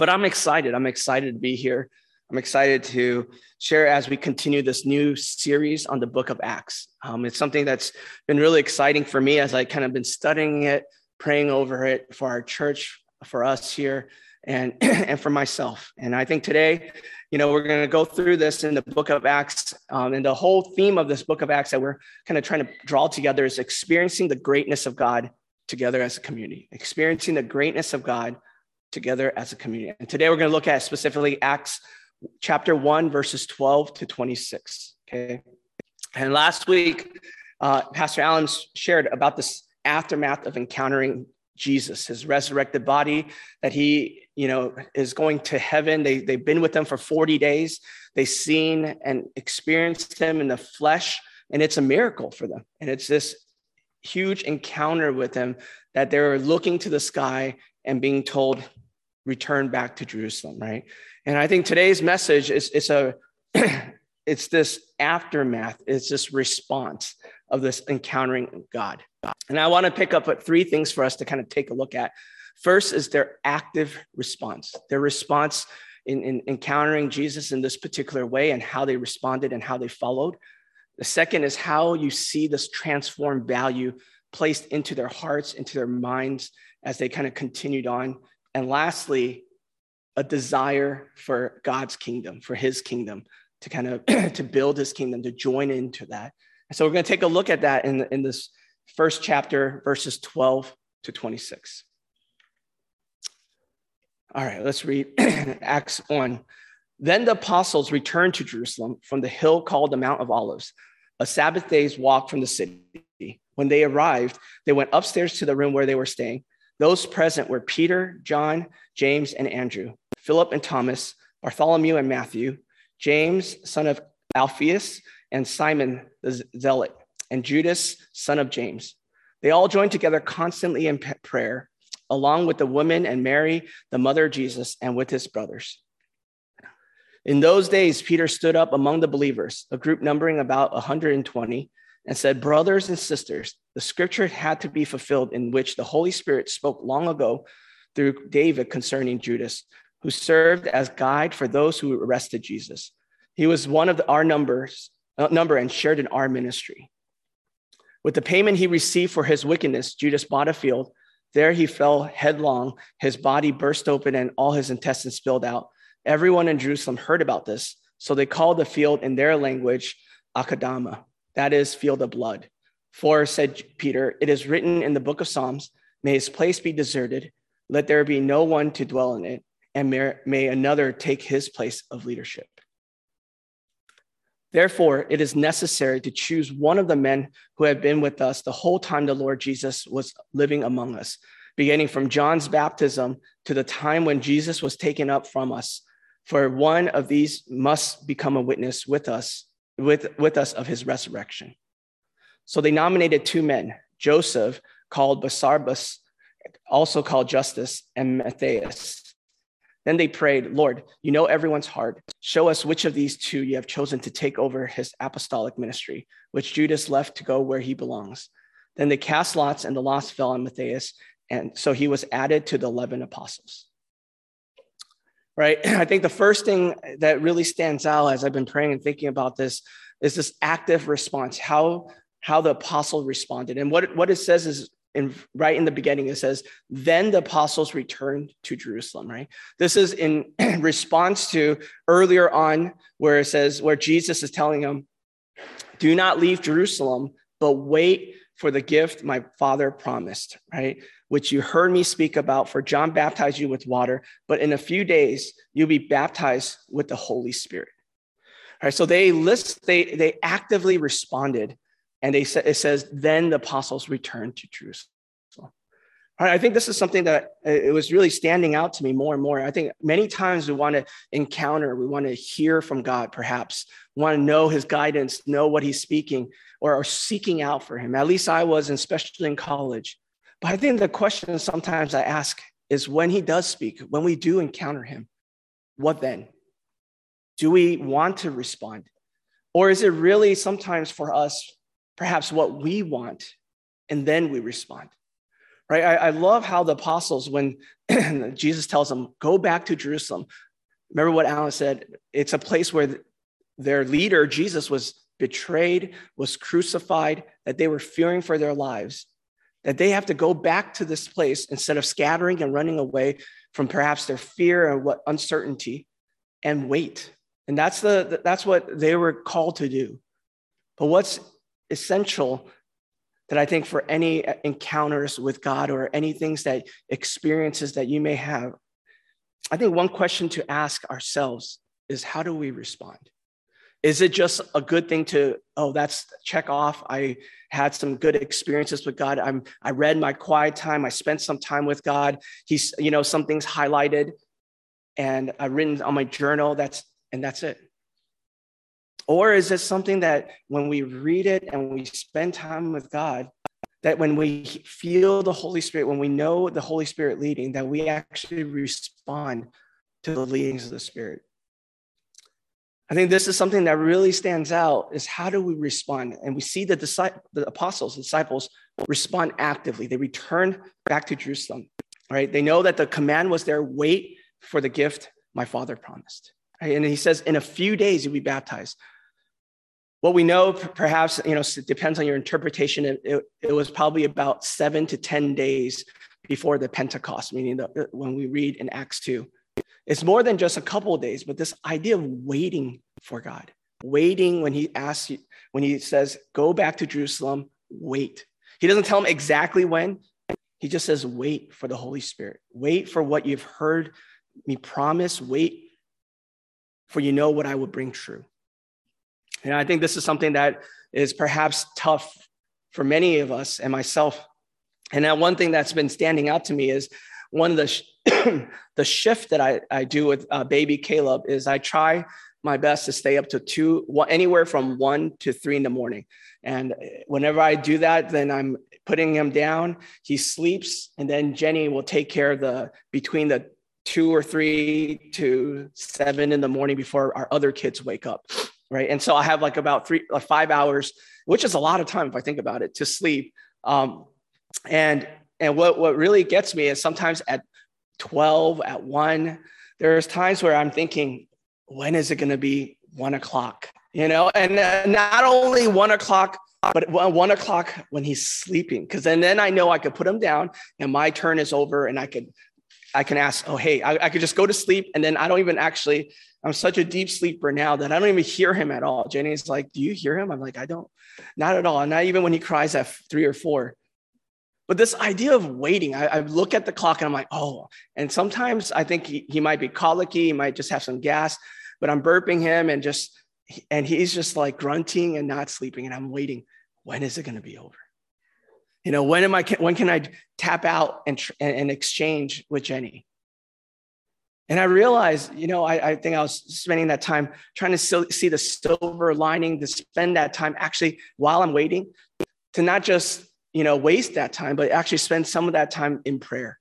But I'm excited. I'm excited to be here. I'm excited to share as we continue this new series on the book of Acts. Um, it's something that's been really exciting for me as I kind of been studying it, praying over it for our church, for us here, and, and for myself. And I think today, you know, we're going to go through this in the book of Acts. Um, and the whole theme of this book of Acts that we're kind of trying to draw together is experiencing the greatness of God together as a community, experiencing the greatness of God together as a community. And today we're going to look at specifically Acts chapter 1, verses 12 to 26. Okay. And last week, uh, Pastor Allen shared about this aftermath of encountering Jesus, his resurrected body, that he, you know, is going to heaven. They, they've been with him for 40 days. They've seen and experienced him in the flesh, and it's a miracle for them. And it's this huge encounter with him that they're looking to the sky and being told, return back to Jerusalem, right? And I think today's message is it's a it's this aftermath, it's this response of this encountering God. And I want to pick up at three things for us to kind of take a look at. First is their active response, their response in, in encountering Jesus in this particular way and how they responded and how they followed. The second is how you see this transformed value placed into their hearts, into their minds as they kind of continued on. And lastly, a desire for God's kingdom, for his kingdom, to kind of to build his kingdom, to join into that. And so we're going to take a look at that in, in this first chapter, verses 12 to 26. All right, let's read Acts 1. Then the apostles returned to Jerusalem from the hill called the Mount of Olives, a Sabbath day's walk from the city. When they arrived, they went upstairs to the room where they were staying. Those present were Peter, John, James, and Andrew, Philip and Thomas, Bartholomew and Matthew, James, son of Alphaeus, and Simon the Zealot, and Judas, son of James. They all joined together constantly in prayer, along with the women and Mary, the mother of Jesus, and with his brothers. In those days, Peter stood up among the believers, a group numbering about 120, and said, Brothers and sisters, the scripture had to be fulfilled in which the Holy Spirit spoke long ago through David concerning Judas, who served as guide for those who arrested Jesus. He was one of our numbers, uh, number and shared in our ministry. With the payment he received for his wickedness, Judas bought a field. There he fell headlong. His body burst open and all his intestines spilled out. Everyone in Jerusalem heard about this. So they called the field in their language Akeldama, that is, field of blood. For, said Peter, it is written in the book of Psalms, may his place be deserted. Let there be no one to dwell in it, and may, may another take his place of leadership. Therefore, it is necessary to choose one of the men who have been with us the whole time the Lord Jesus was living among us, beginning from John's baptism to the time when Jesus was taken up from us. For one of these must become a witness with us, with, with us of his resurrection. So they nominated two men, Joseph, called Barsabas, also called Justus, and Matthias. Then they prayed, Lord, you know everyone's heart. Show us which of these two you have chosen to take over his apostolic ministry, which Judas left to go where he belongs. Then they cast lots, and the lots fell on Matthias. And so he was added to the 11 apostles. Right? I think the first thing that really stands out as I've been praying and thinking about this is this active response, how, how the apostle responded. And what, what it says is in right in the beginning it says then the apostles returned to jerusalem right this is in response to earlier on where it says where jesus is telling them do not leave jerusalem but wait for the gift my father promised right which you heard me speak about for john baptized you with water but in a few days you'll be baptized with the holy spirit all right so they list they they actively responded and they said it says, then the apostles returned to Jerusalem. I think this is something that uh, it was really standing out to me more and more. I think many times we want to encounter, we want to hear from God, perhaps, want to know his guidance, know what he's speaking, or are seeking out for him. At least I was, especially in college. But I think the question sometimes I ask is when he does speak, when we do encounter him, what then? Do we want to respond? Or is it really sometimes for us perhaps what we want, and then we respond. right? I, I love how the apostles, when Jesus tells them, go back to Jerusalem, remember what Alan said? It's a place where their leader, Jesus, was betrayed, was crucified, that they were fearing for their lives, that they have to go back to this place instead of scattering and running away from perhaps their fear and what uncertainty and wait. And that's the that's what they were called to do. But what's essential that I think for any encounters with God or any things that experiences that you may have, I think one question to ask ourselves is how do we respond? Is it just a good thing to, oh, that's check off? I had some good experiences with God. I'm, I read my quiet time. I spent some time with God. He's, you know, some things highlighted and I've written on my journal. That's, and that's it. Or is it something that when we read it and we spend time with God, that when we feel the Holy Spirit, when we know the Holy Spirit leading, that we actually respond to the leadings of the Spirit? I think this is something that really stands out is how do we respond? And we see the, disciples, the apostles, disciples respond actively. They return back to Jerusalem, right? They know that the command was there, wait for the gift my father promised. Right? And he says, in a few days, you'll be baptized. What we know, perhaps, you know, depends on your interpretation. It, it, it, was probably about seven to 10 days before the Pentecost, meaning the, when we read in Acts 2. It's more than just a couple of days, but this idea of waiting for God, waiting when he asks you, when he says, go back to Jerusalem, wait. He doesn't tell him exactly when. He just says, wait for the Holy Spirit. Wait for what you've heard me promise. Wait for you know what I will bring true. And I think this is something that is perhaps tough for many of us and myself. And now one thing that's been standing out to me is one of the sh- the shift that I, I do with uh, baby Caleb is I try my best to stay up to two anywhere from one to three in the morning. And whenever I do that, then I'm putting him down. He sleeps, and then Jenny will take care of the between the two or three to seven in the morning before our other kids wake up right? And so I have like about three, like five hours, which is a lot of time if I think about it, to sleep. Um, and and what what really gets me is sometimes at 12, at one, there's times where I'm thinking, when is it going to be one o'clock? You know, and uh, not only one o'clock, but one o'clock when he's sleeping, because then then I know I could put him down and my turn is over, and I could I can ask, oh hey, I, I could just go to sleep, and then I don't even actually I'm such a deep sleeper now that I don't even hear him at all. Jenny's like, Do you hear him? I'm like, I don't, not at all. Not even when he cries at three or four. But this idea of waiting, I, I look at the clock and I'm like, Oh, and sometimes I think he, he might be colicky, he might just have some gas, but I'm burping him and just, and he's just like grunting and not sleeping. And I'm waiting. When is it going to be over? You know, when am I, when can I tap out and, and exchange with Jenny? And I realized, you know, I, I, think I was spending that time trying to see the silver lining, to spend that time actually while I'm waiting, to not just, you know, waste that time, but actually spend some of that time in prayer,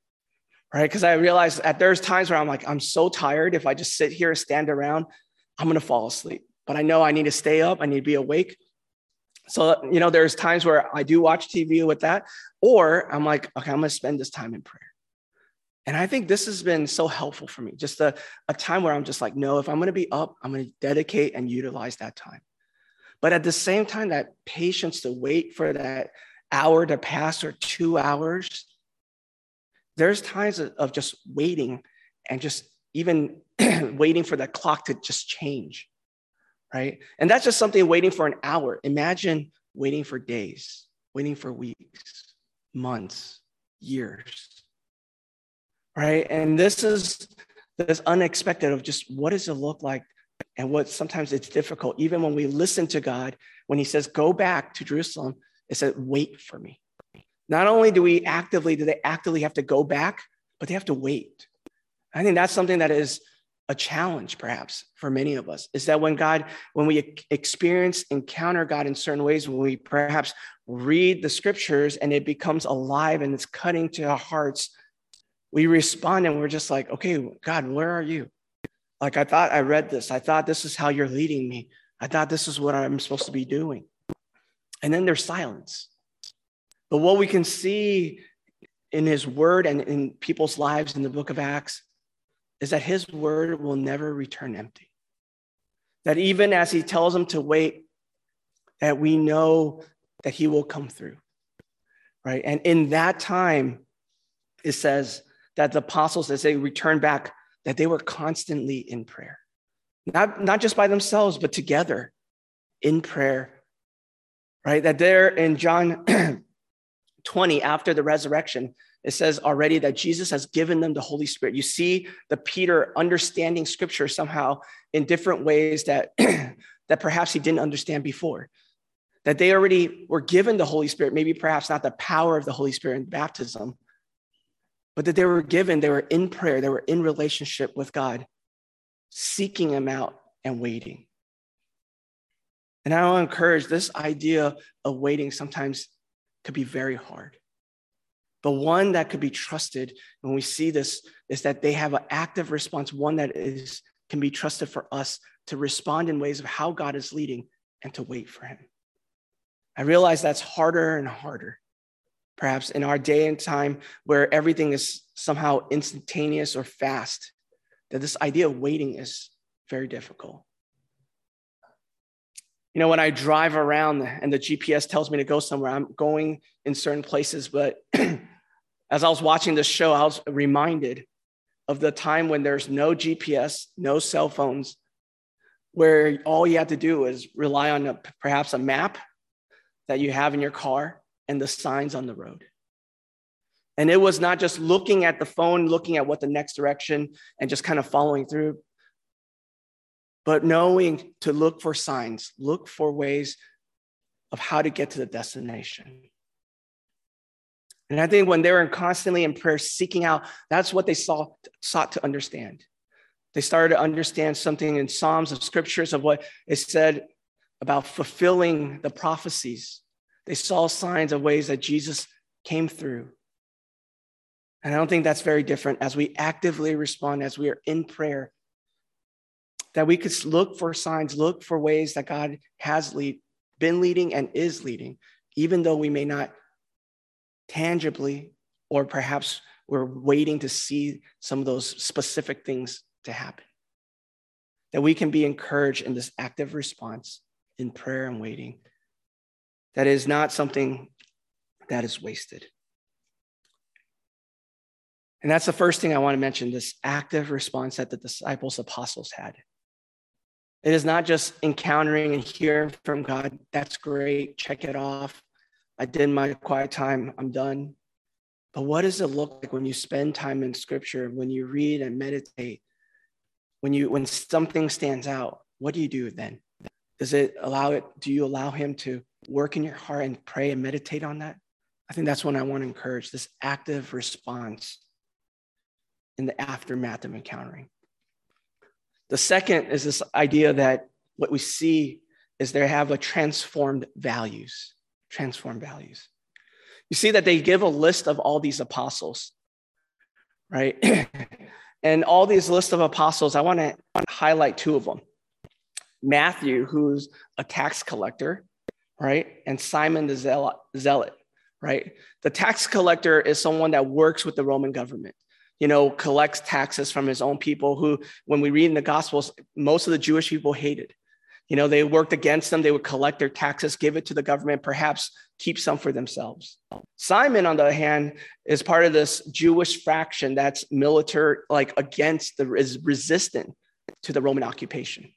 right? Because I realized that there's times where I'm like, I'm so tired. If I just sit here, stand around, I'm going to fall asleep. But I know I need to stay up, I need to be awake. So, you know, there's times where I do watch TV with that, or I'm like, okay, I'm going to spend this time in prayer. And I think this has been so helpful for me, just a, a time where I'm just like, no, if I'm going to be up, I'm going to dedicate and utilize that time. But at the same time, that patience to wait for that hour to pass or two hours, there's times of just waiting and just even waiting for the clock to just change, right? And that's just something waiting for an hour. Imagine waiting for days, waiting for weeks, months, years right? And this is this unexpected of just what does it look like and what sometimes it's difficult even when we listen to god when he says go back to jerusalem it said wait for me not only do we actively do they actively have to go back but they have to wait i think that's something that is a challenge perhaps for many of us is that when god when we experience encounter god in certain ways when we perhaps read the scriptures and it becomes alive and it's cutting to our hearts we respond and we're just like, okay, God, where are you? Like, I thought I read this. I thought this is how you're leading me. I thought this is what I'm supposed to be doing. And then there's silence. But what we can see in his word and in people's lives in the book of Acts is that his word will never return empty. That even as he tells them to wait, that we know that he will come through. Right. And in that time, it says that the apostles, as they returned back, that they were constantly in prayer. Not, not just by themselves, but together in prayer. Right? That there in John 20, after the resurrection, it says already that Jesus has given them the Holy Spirit. You see the Peter understanding scripture somehow in different ways that, that perhaps he didn't understand before. That they already were given the Holy Spirit, maybe perhaps not the power of the Holy Spirit in baptism, but that they were given, they were in prayer, they were in relationship with God, seeking Him out and waiting. And I want to encourage this idea of waiting sometimes could be very hard. But one that could be trusted when we see this is that they have an active response, one that is can be trusted for us to respond in ways of how God is leading and to wait for him. I realize that's harder and harder. Perhaps in our day and time where everything is somehow instantaneous or fast, that this idea of waiting is very difficult. You know, when I drive around and the GPS tells me to go somewhere, I'm going in certain places, but as I was watching this show, I was reminded of the time when there's no GPS, no cell phones, where all you have to do is rely on a, perhaps a map that you have in your car and the signs on the road. And it was not just looking at the phone, looking at what the next direction and just kind of following through, but knowing to look for signs, look for ways of how to get to the destination. And I think when they were constantly in prayer, seeking out, that's what they saw, sought to understand. They started to understand something in Psalms of scriptures of what it said about fulfilling the prophecies. They saw signs of ways that Jesus came through. And I don't think that's very different as we actively respond, as we are in prayer, that we could look for signs, look for ways that God has lead, been leading and is leading, even though we may not tangibly, or perhaps we're waiting to see some of those specific things to happen. That we can be encouraged in this active response in prayer and waiting. That is not something that is wasted. And that's the first thing I want to mention this active response that the disciples, apostles had. It is not just encountering and hearing from God. That's great. Check it off. I did my quiet time, I'm done. But what does it look like when you spend time in scripture, when you read and meditate? When you when something stands out, what do you do then? Does it allow it, do you allow him to work in your heart and pray and meditate on that? I think that's what I want to encourage this active response in the aftermath of encountering. The second is this idea that what we see is they have a transformed values transformed values. You see that they give a list of all these apostles, right? and all these list of apostles, I want to highlight two of them. Matthew, who's a tax collector, right? And Simon the zealot, right? The tax collector is someone that works with the Roman government, you know, collects taxes from his own people who, when we read in the Gospels, most of the Jewish people hated. You know, they worked against them. They would collect their taxes, give it to the government, perhaps keep some for themselves. Simon, on the other hand, is part of this Jewish faction that's military, like against the is resistant to the Roman occupation.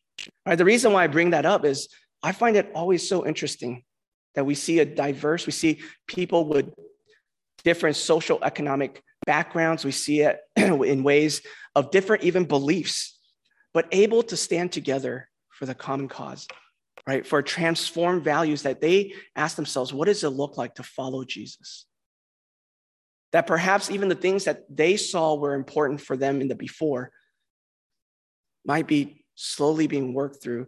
Right? The reason why I bring that up is I find it always so interesting that we see a diverse, we see people with different social economic backgrounds. We see it in ways of different even beliefs, but able to stand together for the common cause, right? For transformed values that they ask themselves, what does it look like to follow Jesus? That perhaps even the things that they saw were important for them in the before might be slowly being worked through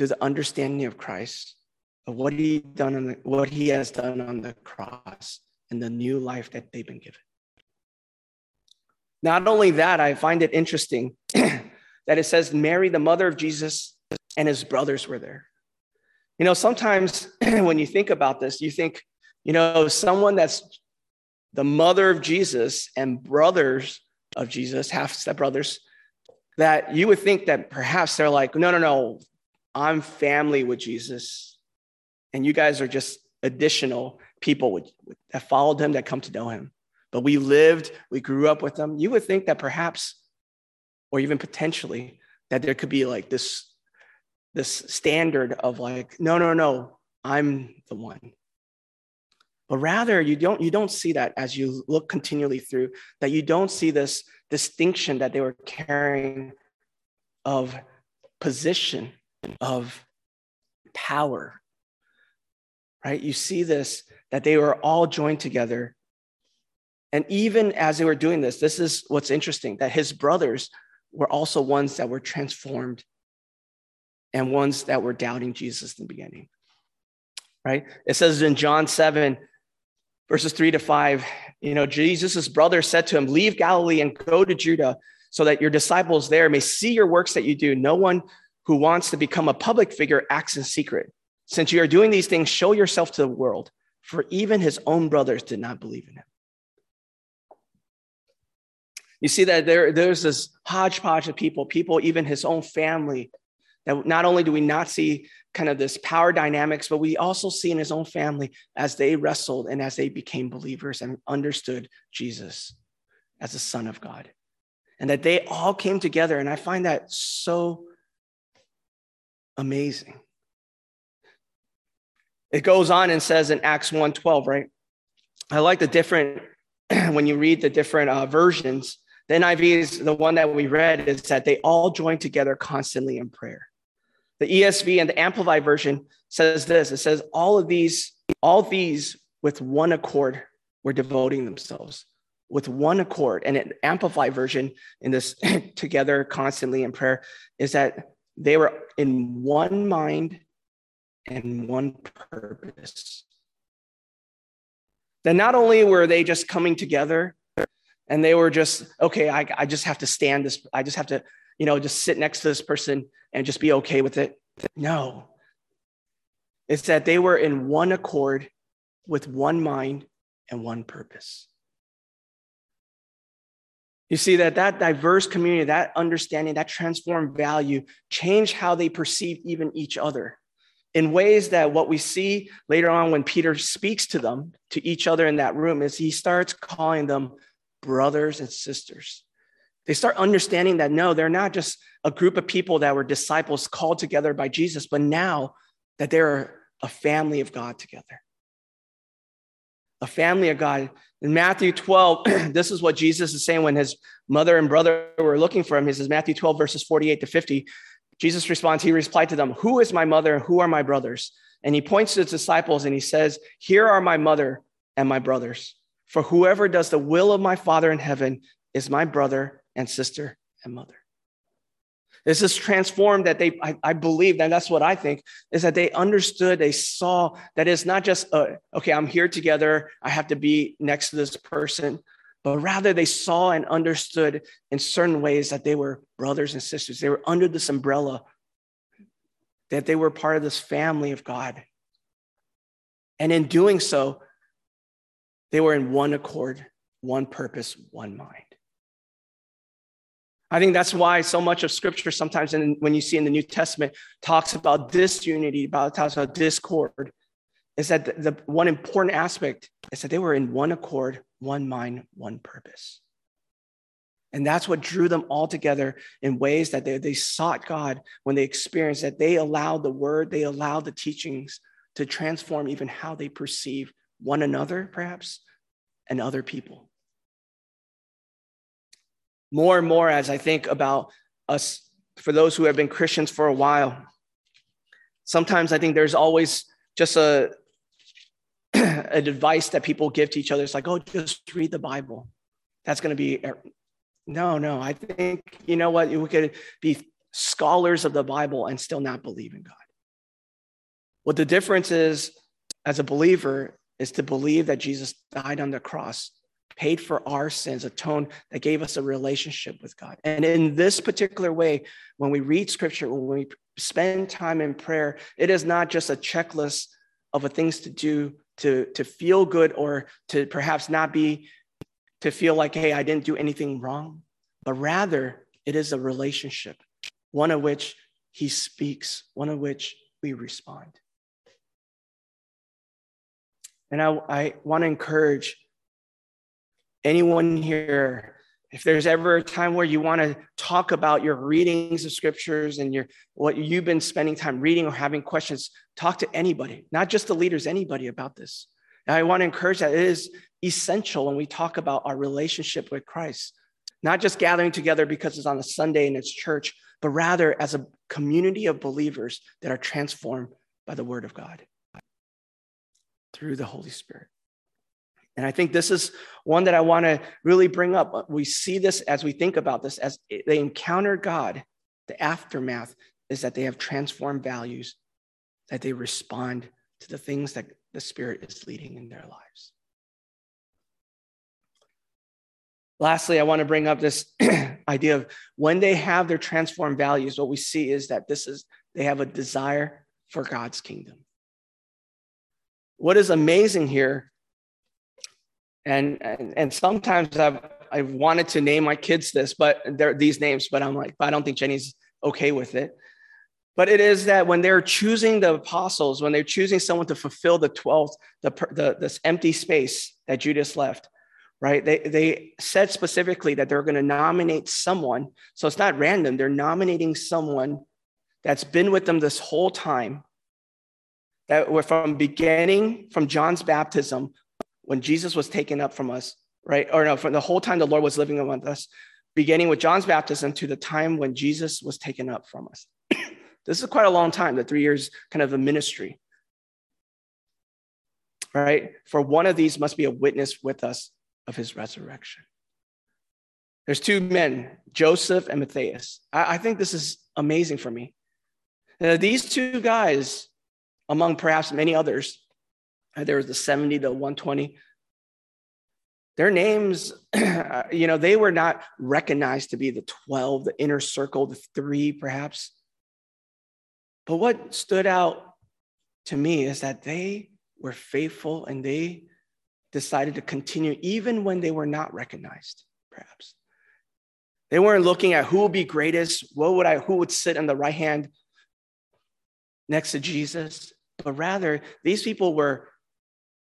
through the understanding of Christ, of what he done on the, what he has done on the cross and the new life that they've been given. Not only that, I find it interesting that it says Mary, the mother of Jesus, and his brothers were there. You know, sometimes when you think about this, you think, you know, someone that's the mother of Jesus and brothers of Jesus, half step brothers, that you would think that perhaps they're like, no, no, no, I'm family with Jesus. And you guys are just additional people with, that followed him, that come to know him. But we lived, we grew up with them. You would think that perhaps, or even potentially, that there could be like this, this standard of like, no, no, no, I'm the one. But rather, you don't, you don't see that as you look continually through, that you don't see this distinction that they were carrying of position, of power. Right? You see this, that they were all joined together. And even as they were doing this, this is what's interesting that his brothers were also ones that were transformed and ones that were doubting Jesus in the beginning. Right? It says in John 7, verses three to five, you know, Jesus' brother said to him, Leave Galilee and go to Judah so that your disciples there may see your works that you do. No one who wants to become a public figure acts in secret. Since you are doing these things, show yourself to the world, for even his own brothers did not believe in him. You see that there, there's this hodgepodge of people, people, even his own family, that not only do we not see kind of this power dynamics, but we also see in his own family as they wrestled and as they became believers and understood Jesus as the Son of God. And that they all came together. And I find that so amazing. It goes on and says in Acts 1:12, right? I like the different when you read the different uh, versions. The NIV is the one that we read is that they all joined together constantly in prayer. The ESV and the Amplified version says this it says, all of these, all these with one accord were devoting themselves with one accord. And an Amplified version in this together constantly in prayer is that they were in one mind and one purpose. That not only were they just coming together and they were just, okay, I, I just have to stand this, I just have to you know, just sit next to this person and just be okay with it. No. It's that they were in one accord with one mind and one purpose. You see that that diverse community, that understanding, that transformed value changed how they perceived even each other in ways that what we see later on when Peter speaks to them, to each other in that room, is he starts calling them brothers and sisters. They start understanding that no, they're not just a group of people that were disciples called together by Jesus, but now that they're a family of God together. A family of God. In Matthew 12, this is what Jesus is saying when his mother and brother were looking for him. He says, Matthew 12, verses 48 to 50. Jesus responds, He replied to them, Who is my mother and who are my brothers? And he points to his disciples and he says, Here are my mother and my brothers. For whoever does the will of my Father in heaven is my brother and sister and mother. This is transformed that they, I, I, believe, and that's what I think, is that they understood, they saw that it's not just, uh, okay, I'm here together, I have to be next to this person, but rather they saw and understood in certain ways that they were brothers and sisters. They were under this umbrella, that they were part of this family of God. And in doing so, they were in one accord, one purpose, one mind. I think that's why so much of scripture sometimes in, when you see in the New Testament talks about disunity, about talks about discord, is that the, the one important aspect is that they were in one accord, one mind, one purpose. And that's what drew them all together in ways that they, they sought God when they experienced that they allowed the word, they allowed the teachings to transform even how they perceive one another, perhaps, and other people more and more as I think about us, for those who have been Christians for a while, sometimes I think there's always just a, an advice that people give to each other. It's like, oh, just read the Bible. That's going to be, er, no, no. I think, you know what? We could be scholars of the Bible and still not believe in God. What the difference is as a believer is to believe that Jesus died on the cross paid for our sins, atoned, that gave us a relationship with God. And in this particular way, when we read scripture, when we spend time in prayer, it is not just a checklist of things to do to, to feel good or to perhaps not be, to feel like, hey, I didn't do anything wrong, but rather it is a relationship, one of which he speaks, one of which we respond. And I, I want to encourage anyone here if there's ever a time where you want to talk about your readings of scriptures and your what you've been spending time reading or having questions talk to anybody not just the leaders anybody about this. And i want to encourage that. It is essential when we talk about our relationship with christ not just gathering together because it's on a sunday and it's church but rather as a community of believers that are transformed by the word of god through the holy spirit and I think this is one that I want to really bring up. We see this as we think about this, as they encounter God, the aftermath is that they have transformed values, that they respond to the things that the Spirit is leading in their lives. Lastly, I want to bring up this idea of when they have their transformed values, what we see is that this is they have a desire for God's kingdom. What is amazing here and and, and sometimes I've I've wanted to name my kids this, but they're these names, but I'm like, I don't think Jenny's okay with it. But it is that when they're choosing the apostles, when they're choosing someone to fulfill the 12th, the, the this empty space that Judas left, right? They, they said specifically that they're going to nominate someone. So it's not random. They're nominating someone that's been with them this whole time, that were from beginning, from John's baptism when Jesus was taken up from us, right? Or no, from the whole time the Lord was living among us, beginning with John's baptism to the time when Jesus was taken up from us. this is quite a long time, the three years kind of a ministry. Right? For one of these must be a witness with us of his resurrection. There's two men, Joseph and Matthias. I, I think this is amazing for me. Now, these two guys, among perhaps many others, uh, there was the 70 to 120 their names uh, you know they were not recognized to be the 12 the inner circle the three perhaps. But what stood out to me is that they were faithful and they decided to continue even when they were not recognized perhaps. They weren't looking at who would be greatest what would i who would sit on the right hand next to jesus but rather these people were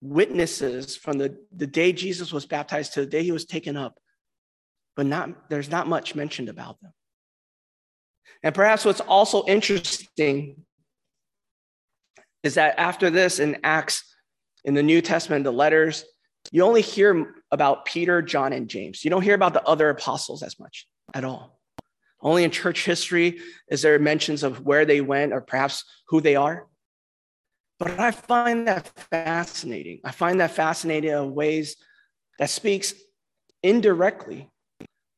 witnesses from the, the day Jesus was baptized to the day he was taken up, but not, there's not much mentioned about them. And perhaps what's also interesting is that after this in Acts, in the New Testament, the letters, you only hear about Peter, John, and James. You don't hear about the other apostles as much at all. Only in church history is there mentions of where they went or perhaps who they are. But I find that fascinating. I find that fascinating in ways that speaks indirectly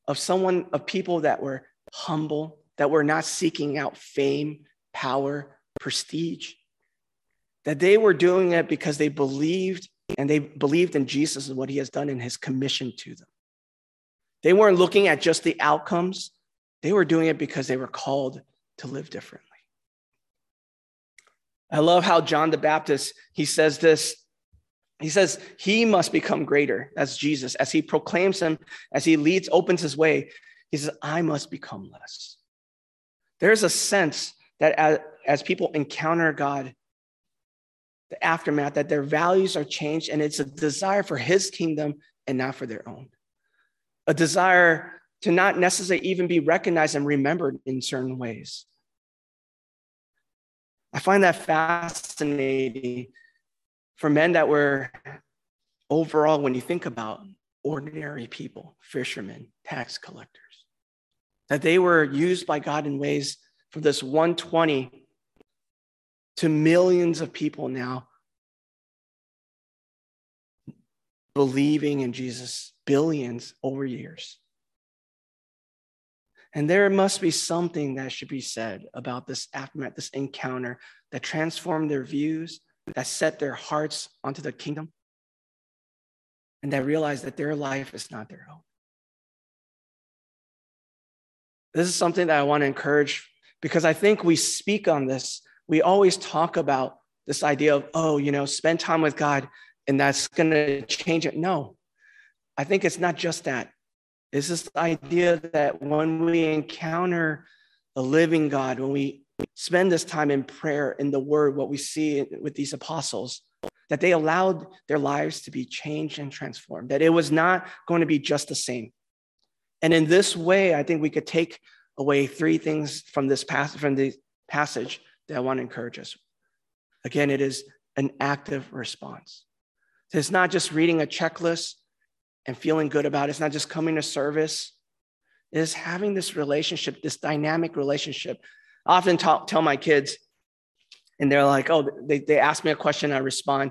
of someone, of people that were humble, that were not seeking out fame, power, prestige, that they were doing it because they believed and they believed in Jesus and what he has done in his commission to them. They weren't looking at just the outcomes, they were doing it because they were called to live differently. I love how John the Baptist, he says this. He says, He must become greater. as Jesus. As he proclaims him, as he leads, opens his way, he says, I must become less. There's a sense that as, as people encounter God, the aftermath, that their values are changed, and it's a desire for his kingdom and not for their own. A desire to not necessarily even be recognized and remembered in certain ways. I find that fascinating for men that were overall, when you think about ordinary people, fishermen, tax collectors, that they were used by God in ways from this 120 to millions of people now believing in Jesus, billions over years. And there must be something that should be said about this aftermath, this encounter that transformed their views, that set their hearts onto the kingdom, and that realized that their life is not their own. This is something that I want to encourage because I think we speak on this. We always talk about this idea of, oh, you know, spend time with God and that's going to change it. No, I think it's not just that. It's this idea that when we encounter a living God, when we spend this time in prayer, in the word, what we see with these apostles, that they allowed their lives to be changed and transformed, that it was not going to be just the same. And in this way, I think we could take away three things from this passage, from the passage that I want to encourage us. Again, it is an active response. It's not just reading a checklist and feeling good about it. It's not just coming to service. It is having this relationship, this dynamic relationship. I often talk, tell my kids, and they're like, oh, they, they ask me a question, I respond.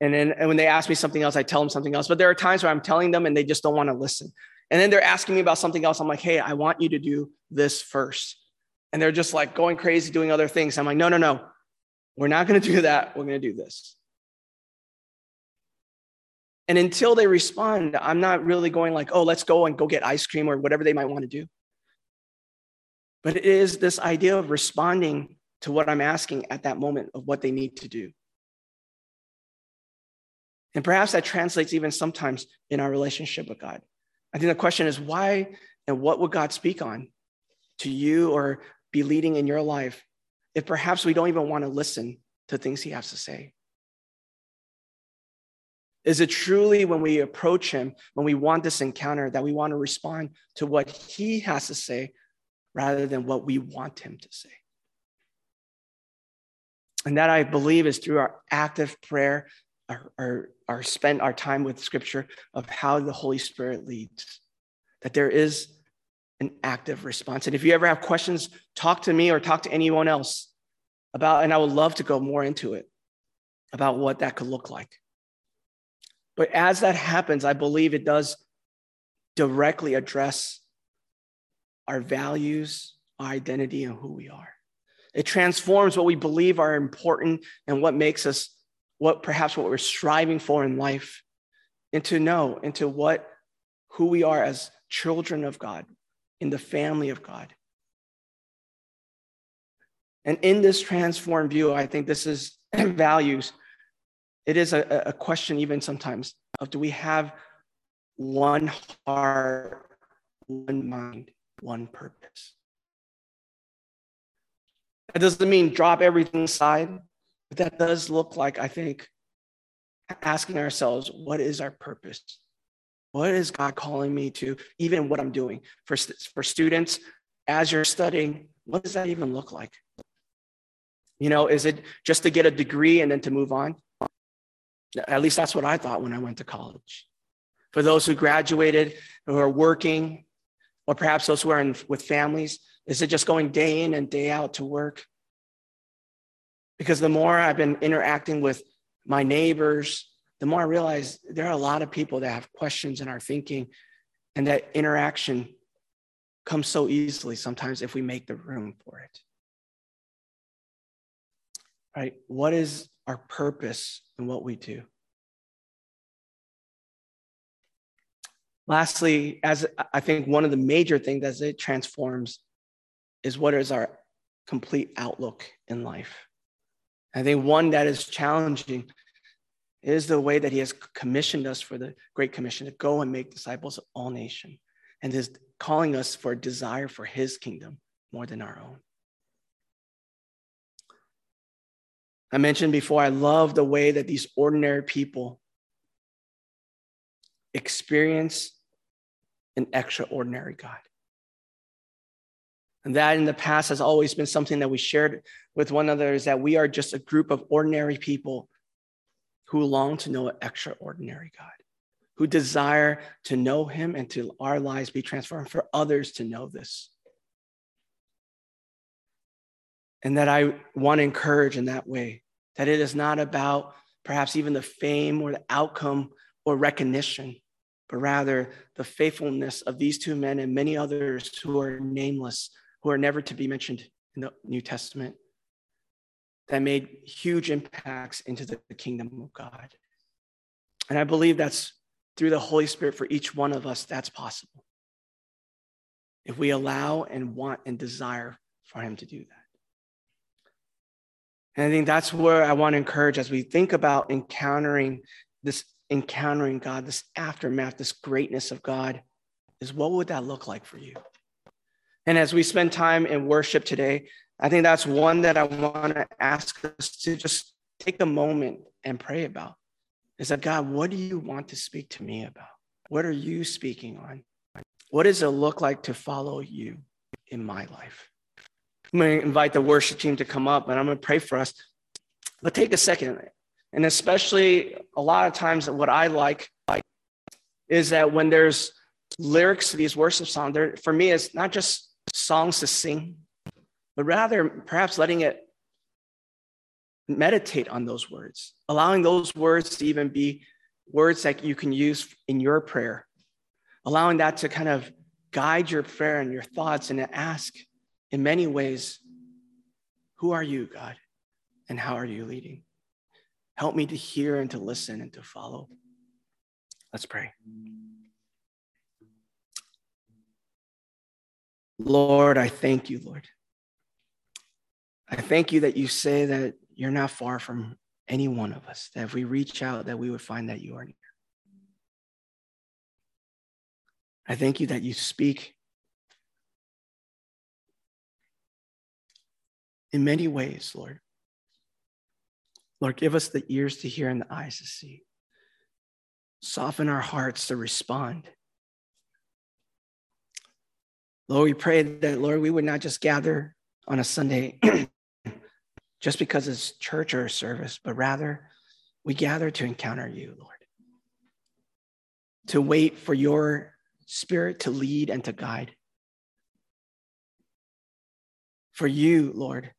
And then and when they ask me something else, I tell them something else. But there are times where I'm telling them and they just don't want to listen. And then they're asking me about something else. I'm like, hey, I want you to do this first. And they're just like going crazy doing other things. I'm like, no, no, no. We're not going to do that. We're going to do this. And until they respond, I'm not really going like, oh, let's go and go get ice cream or whatever they might want to do. But it is this idea of responding to what I'm asking at that moment of what they need to do. And perhaps that translates even sometimes in our relationship with God. I think the question is why and what would God speak on to you or be leading in your life if perhaps we don't even want to listen to things He has to say? Is it truly when we approach him, when we want this encounter, that we want to respond to what he has to say rather than what we want him to say? And that I believe is through our active prayer, our, our, our spend our time with scripture of how the Holy Spirit leads, that there is an active response. And if you ever have questions, talk to me or talk to anyone else about, and I would love to go more into it about what that could look like. But as that happens, I believe it does directly address our values, our identity, and who we are. It transforms what we believe are important and what makes us what perhaps what we're striving for in life into know, into what who we are as children of God, in the family of God. And in this transformed view, I think this is values it is a, a question, even sometimes, of do we have one heart, one mind, one purpose? That doesn't mean drop everything aside, but that does look like, I think, asking ourselves, what is our purpose? What is God calling me to, even what I'm doing? For, for students, as you're studying, what does that even look like? You know, is it just to get a degree and then to move on? At least that's what I thought when I went to college. For those who graduated, who are working, or perhaps those who are in, with families, is it just going day in and day out to work? Because the more I've been interacting with my neighbors, the more I realize there are a lot of people that have questions and are thinking, and that interaction comes so easily sometimes if we make the room for it. Right? What is our purpose in what we do. Lastly, as I think one of the major things as it transforms is what is our complete outlook in life. I think one that is challenging is the way that he has commissioned us for the Great Commission to go and make disciples of all nations and is calling us for a desire for his kingdom more than our own. I mentioned before, I love the way that these ordinary people experience an extraordinary God. And that in the past has always been something that we shared with one another is that we are just a group of ordinary people who long to know an extraordinary God, who desire to know him and to our lives be transformed for others to know this. And that I want to encourage in that way that it is not about perhaps even the fame or the outcome or recognition, but rather the faithfulness of these two men and many others who are nameless, who are never to be mentioned in the New Testament, that made huge impacts into the kingdom of God. And I believe that's through the Holy Spirit for each one of us, that's possible. If we allow and want and desire for Him to do that. And I think that's where I want to encourage as we think about encountering this encountering God, this aftermath, this greatness of God, is what would that look like for you? And as we spend time in worship today, I think that's one that I want to ask us to just take a moment and pray about. Is that God, what do you want to speak to me about? What are you speaking on? What does it look like to follow you in my life? I'm going to invite the worship team to come up and I'm going to pray for us. But take a second. And especially a lot of times, what I like is that when there's lyrics to these worship songs, for me, it's not just songs to sing, but rather perhaps letting it meditate on those words, allowing those words to even be words that you can use in your prayer, allowing that to kind of guide your prayer and your thoughts and to ask in many ways, Who are you, God? And how are you leading? Help me to hear and to listen and to follow. Let's pray. Lord, I thank you, Lord. I thank you that you say that you're not far from any one of us, that if we reach out, that we would find that you are near. I thank you that you speak in many ways, Lord. Lord, give us the ears to hear and the eyes to see. Soften our hearts to respond. Lord, we pray that, Lord, we would not just gather on a Sunday just because it's church or a service, but rather we gather to encounter you, Lord, to wait for your spirit to lead and to guide. For you, Lord,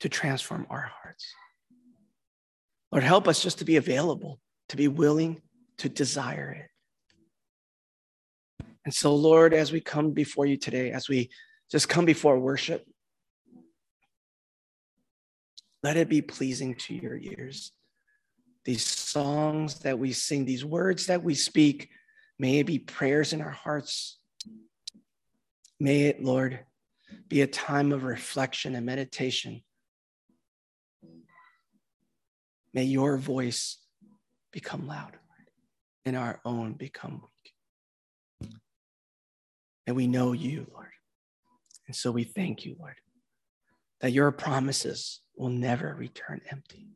to transform our hearts. Lord, help us just to be available, to be willing to desire it. And so, Lord, as we come before you today, as we just come before worship, let it be pleasing to your ears. These songs that we sing, these words that we speak, may it be prayers in our hearts. May it, Lord, be a time of reflection and meditation. May your voice become loud and our own become weak. And we know you, Lord. And so we thank you, Lord, that your promises will never return empty.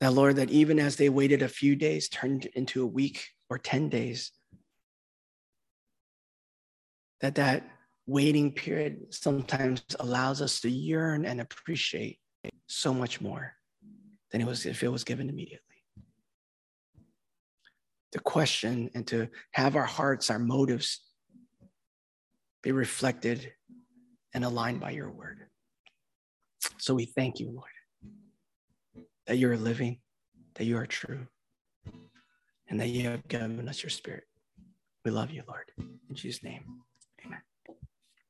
That, Lord, that even as they waited a few days, turned into a week or 10 days, that that waiting period sometimes allows us to yearn and appreciate so much more than it was if it was given immediately. To question and to have our hearts, our motives be reflected and aligned by your word. So we thank you, Lord, that you are living, that you are true, and that you have given us your spirit. We love you, Lord. In Jesus' name.